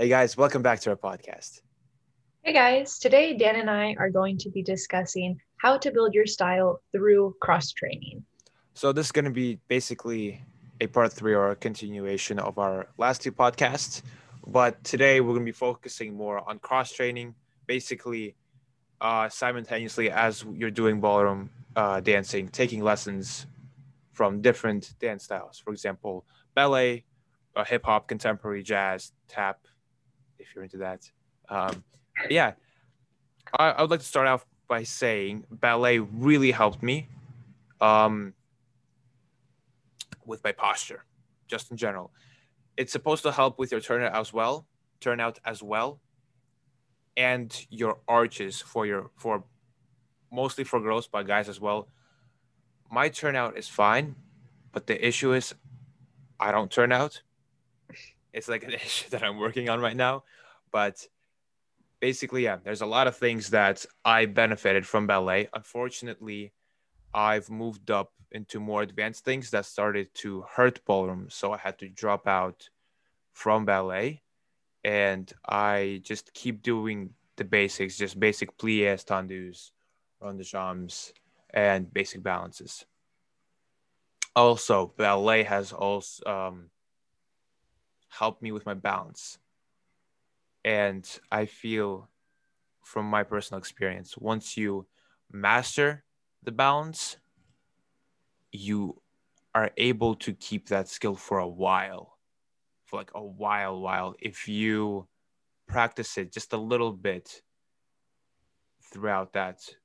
Hey guys, welcome back to our podcast. Hey guys, today Dan and I are going to be discussing how to build your style through cross training. So, this is going to be basically a part three or a continuation of our last two podcasts. But today we're going to be focusing more on cross training, basically uh, simultaneously as you're doing ballroom uh, dancing, taking lessons from different dance styles. For example, ballet, uh, hip hop, contemporary, jazz, tap, if you're into that. Um, yeah, I, I, would like to start off by saying ballet really helped me um, with my posture, just in general. It's supposed to help with your turnout as well, turnout as well, and your arches for your for mostly for girls, but guys as well. My turnout is fine, but the issue is I don't turn out. It's like an issue that I'm working on right now. But basically, yeah, there's a lot of things that I benefited from ballet. Unfortunately, I've moved up into more advanced things that started to hurt ballroom. So I had to drop out from ballet. And I just keep doing the basics, just basic pliés, tendus, rond de jambes, and basic balances. Also, ballet has also um, helped me with my balance. And I feel from my personal experience, once you master the balance, you are able to keep that skill for a while, for like a while, while if you practice it just a little bit throughout that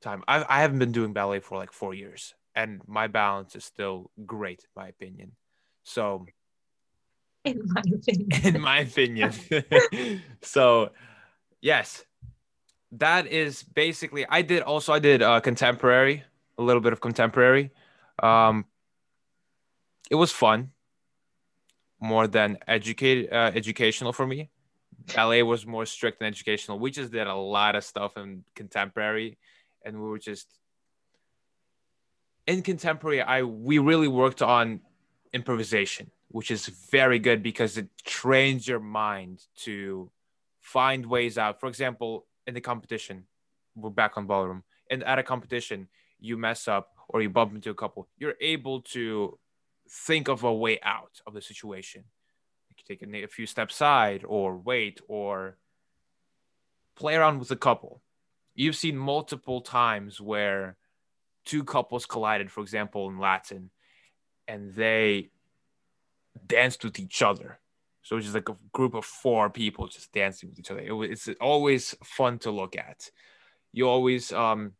time. I, I haven't been doing ballet for like four years, and my balance is still great, in my opinion. So in my opinion. In my opinion. so, yes, that is basically. I did also. I did uh, contemporary, a little bit of contemporary. Um, it was fun, more than educated, uh, educational for me. Ballet was more strict and educational. We just did a lot of stuff in contemporary, and we were just in contemporary. I we really worked on improvisation which is very good because it trains your mind to find ways out. For example, in the competition, we're back on ballroom, and at a competition, you mess up or you bump into a couple, you're able to think of a way out of the situation. You take a, a few steps side or wait or play around with a couple. You've seen multiple times where two couples collided, for example, in Latin, and they danced with each other. So it's just like a group of four people just dancing with each other. It, it's always fun to look at. You always, um,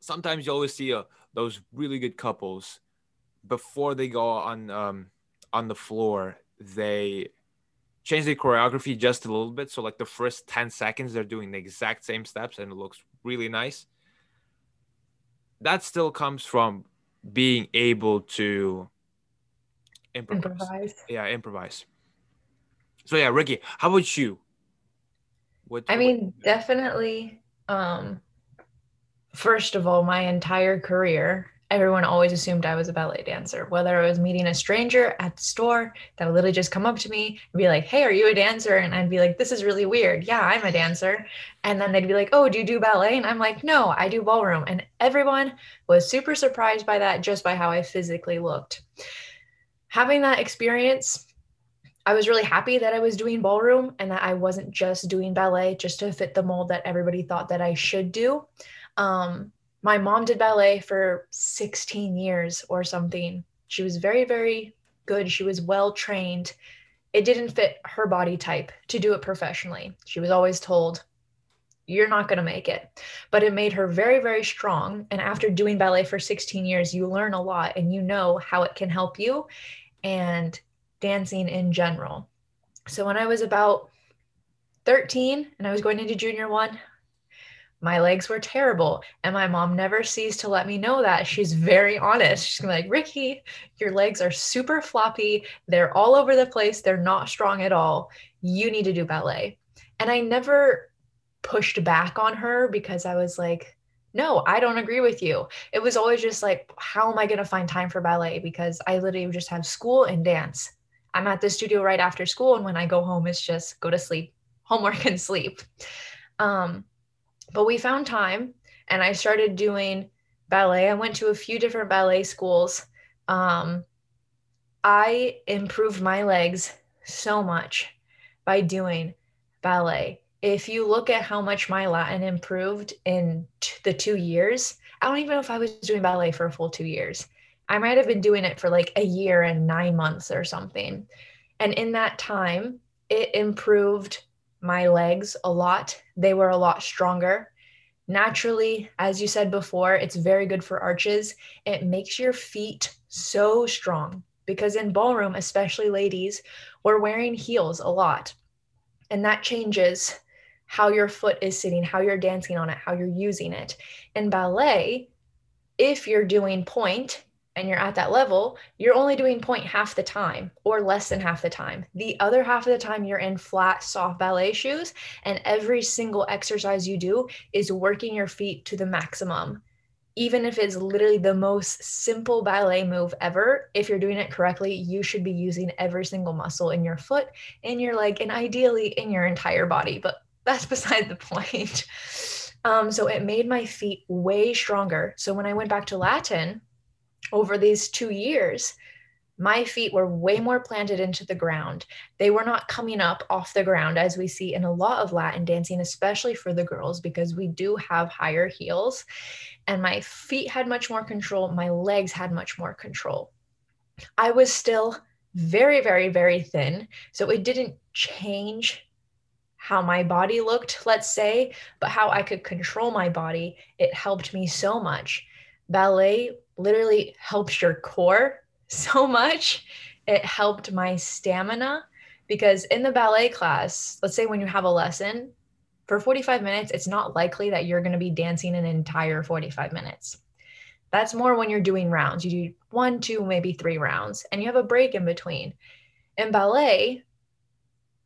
sometimes you always see uh, those really good couples before they go on um, on the floor. They change the choreography just a little bit. So like the first ten seconds, they're doing the exact same steps, and it looks really nice. That still comes from being able to improvise. improvise. Yeah, improvise. So yeah, Ricky, how about you? What, I mean, what definitely. Um, first of all, my entire career, everyone always assumed I was a ballet dancer. Whether I was meeting a stranger at the store that would literally just come up to me and be like, "Hey, are you a dancer?" And I'd be like, "This is really weird. Yeah, I'm a dancer." And then they'd be like, "Oh, do you do ballet?" And I'm like, "No, I do ballroom." And everyone was super surprised by that just by how I physically looked having that experience, I was really happy that I was doing ballroom and that I wasn't just doing ballet just to fit the mold that everybody thought that I should do. Um, my mom did ballet for 16 years or something. She was very, very good. She was well trained. It didn't fit her body type to do it professionally. She was always told, you're not going to make it. But it made her very, very strong. And after doing ballet for 16 years, you learn a lot and you know how it can help you and dancing in general. So when I was about 13 and I was going into junior one, my legs were terrible. And my mom never ceased to let me know that. She's very honest. She's like, Ricky, your legs are super floppy. They're all over the place. They're not strong at all. You need to do ballet. And I never pushed back on her because I was like, no, I don't agree with you. It was always just like, how am I going to find time for ballet? Because I literally just have school and dance. I'm at the studio right after school. And when I go home, it's just go to sleep, homework, and sleep. Um, but we found time and I started doing ballet. I went to a few different ballet schools. Um, I improved my legs so much by doing ballet. If you look at how much my Latin improved in t- the two years, I don't even know if I was doing ballet for a full two years. I might have been doing it for like a year and nine months or something. And in that time, it improved my legs a lot. They were a lot stronger. Naturally, as you said before, it's very good for arches. It makes your feet so strong because in ballroom, especially ladies, we're wearing heels a lot. And that changes how your foot is sitting, how you're dancing on it, how you're using it. In ballet, if you're doing and you're at that level, you're only doing pointe half the time or less than half the time. The other half of the time, you're in flat, soft ballet shoes, and every single exercise you do is working your feet to the maximum. Even if it's literally the most simple ballet move ever, if you're doing it correctly, you should be using every single muscle in your foot, in your leg, and ideally in your entire body. But that's beside the point. Um, so it made my feet way stronger. So when I went back to Latin, over these two years, my feet were way more planted into the ground. They were not coming up off the ground as we see in a lot of Latin dancing, especially for the girls, because we do have higher heels. And my feet had much more control. My legs had much more control. I was still very, very, very thin. So it didn't change how my body looked, let's say, but how I could control my body. It helped me so much. Ballet literally helps your core so much. It helped my stamina because in the ballet class, let's say when you have a lesson for 45 minutes, it's not likely that you're going to be dancing an entire 45 minutes. That's more when you're doing rounds. You do one, two, maybe three rounds, and you have a break in between. In ballet,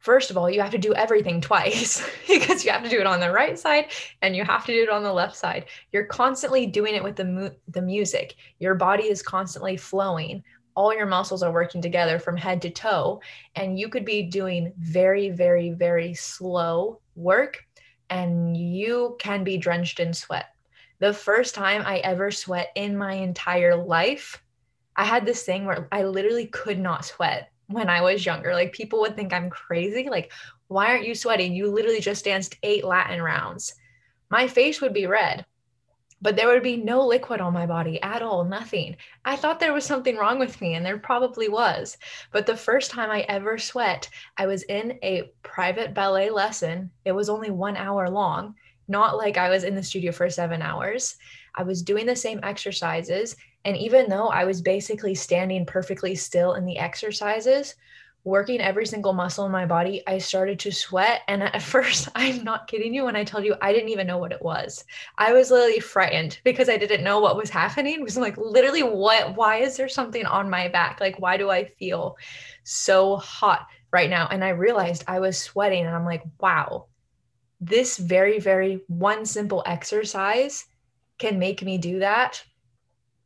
first of all, you have to do everything twice because you have to do it on the right side and you have to do it on the left side. You're constantly doing it with the mu- the music. Your body is constantly flowing. All your muscles are working together from head to toe and you could be doing very very very slow work and you can be drenched in sweat. The first time I ever sweat in my entire life, I had this thing where I literally could not sweat when I was younger. Like people would think I'm crazy. Like, why aren't you sweating? You literally just danced eight Latin rounds. My face would be red, but there would be no liquid on my body at all, nothing. I thought there was something wrong with me, and there probably was. But the first time I ever sweat, I was in a private ballet lesson. It was only one hour long, not like I was in the studio for seven hours. I was doing the same exercises and even though I was basically standing perfectly still in the exercises, working every single muscle in my body, I started to sweat. And at first, I'm not kidding you when I tell you I didn't even know what it was. I was literally frightened because I didn't know what was happening. It was like, literally, what? Why is there something on my back? Like, why do I feel so hot right now? And I realized I was sweating, and I'm like, wow, this very, very one simple exercise can make me do that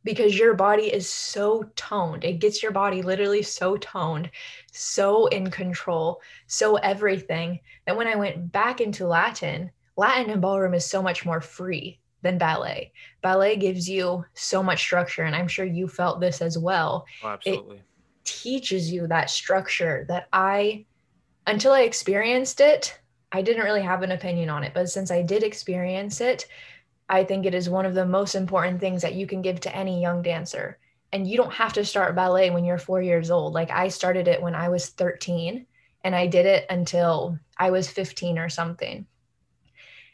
because your body is so toned. It gets your body literally so toned, so in control, so everything that when I went back into Latin, Latin and ballroom is so much more free than ballet. Ballet gives you so much structure, and I'm sure you felt this as well. Oh, absolutely. It teaches you that structure that I, until I experienced it, I didn't really have an opinion on it. But since I did experience it, I think it is one of the most important things that you can give to any young dancer. And you don't have to start ballet when you're four years old. Like I started it when I was 13 and I did it until I was 15 or something.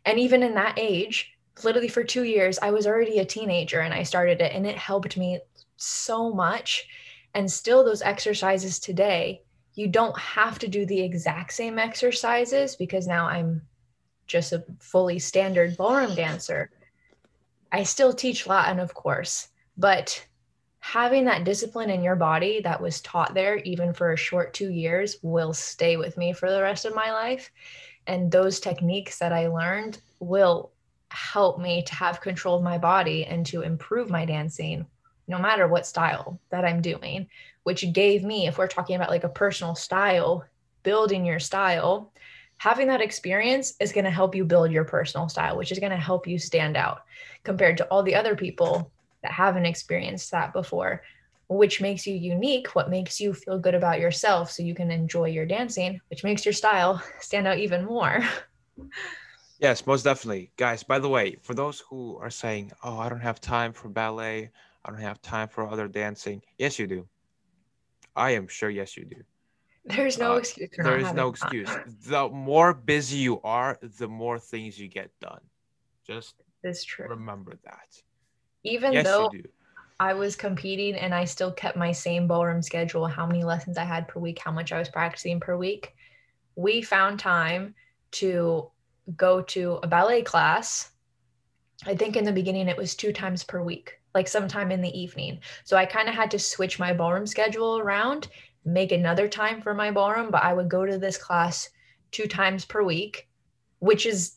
And even in that age, literally for two years, I was already a teenager and I started it and it helped me so much. And still, those exercises today, you don't have to do the exact same exercises because now I'm just a fully standard ballroom dancer. I still teach Latin, of course, but having that discipline in your body that was taught there, even for a short two years, will stay with me for the rest of my life. And those techniques that I learned will help me to have control of my body and to improve my dancing no matter what style that I'm doing, which gave me, if we're talking about like a personal style, building your style, having that experience is going to help you build your personal style, which is going to help you stand out compared to all the other people that haven't experienced that before, which makes you unique, what makes you feel good about yourself so you can enjoy your dancing, which makes your style stand out even more. Yes, most definitely. Guys, by the way, for those who are saying, oh, I don't have time for ballet, I don't have time for other dancing. Yes, you do. I am sure, yes, you do. There's no uh, excuse. there is no excuse. The more busy you are, the more things you get done. Just it's true. Remember that. Even yes, though I was competing and I still kept my same ballroom schedule, how many lessons I had per week, how much I was practicing per week, we found time to go to a ballet class. I think in the beginning it was two times per week, like sometime in the evening. So I kind of had to switch my ballroom schedule around, make another time for my ballroom, but I would go to this class two times per week, which is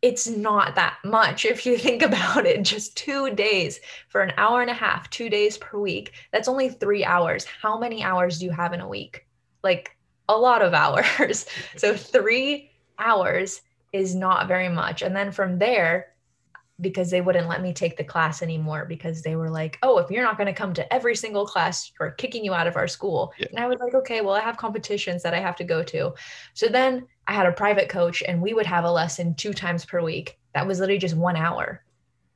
it's not that much if you think about it. Just two days for an hour and a half, two days per week. That's only three hours. How many hours do you have in a week? Like a lot of hours. so, three hours is not very much. And then from there, because they wouldn't let me take the class anymore because they were like, oh, if you're not going to come to every single class, we're kicking you out of our school. Yeah. And I was like, okay, well, I have competitions that I have to go to. So then I had a private coach and we would have a lesson two times per week. That was literally just one hour.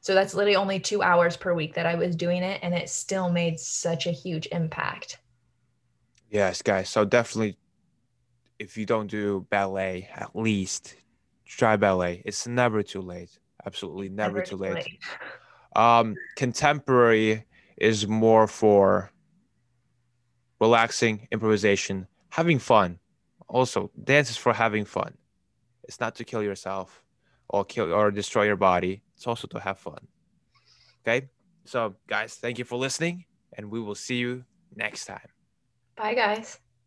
So that's literally only two hours per week that I was doing it. And it still made such a huge impact. Yes, guys. So definitely, if you don't do ballet, at least try ballet. It's never too late. Absolutely never, never too late. late. Um, contemporary is more for relaxing, improvisation, having fun. Also, dance is for having fun. It's not to kill yourself or kill or destroy your body. It's also to have fun. Okay? So, guys, thank you for listening, and we will see you next time. Bye, guys.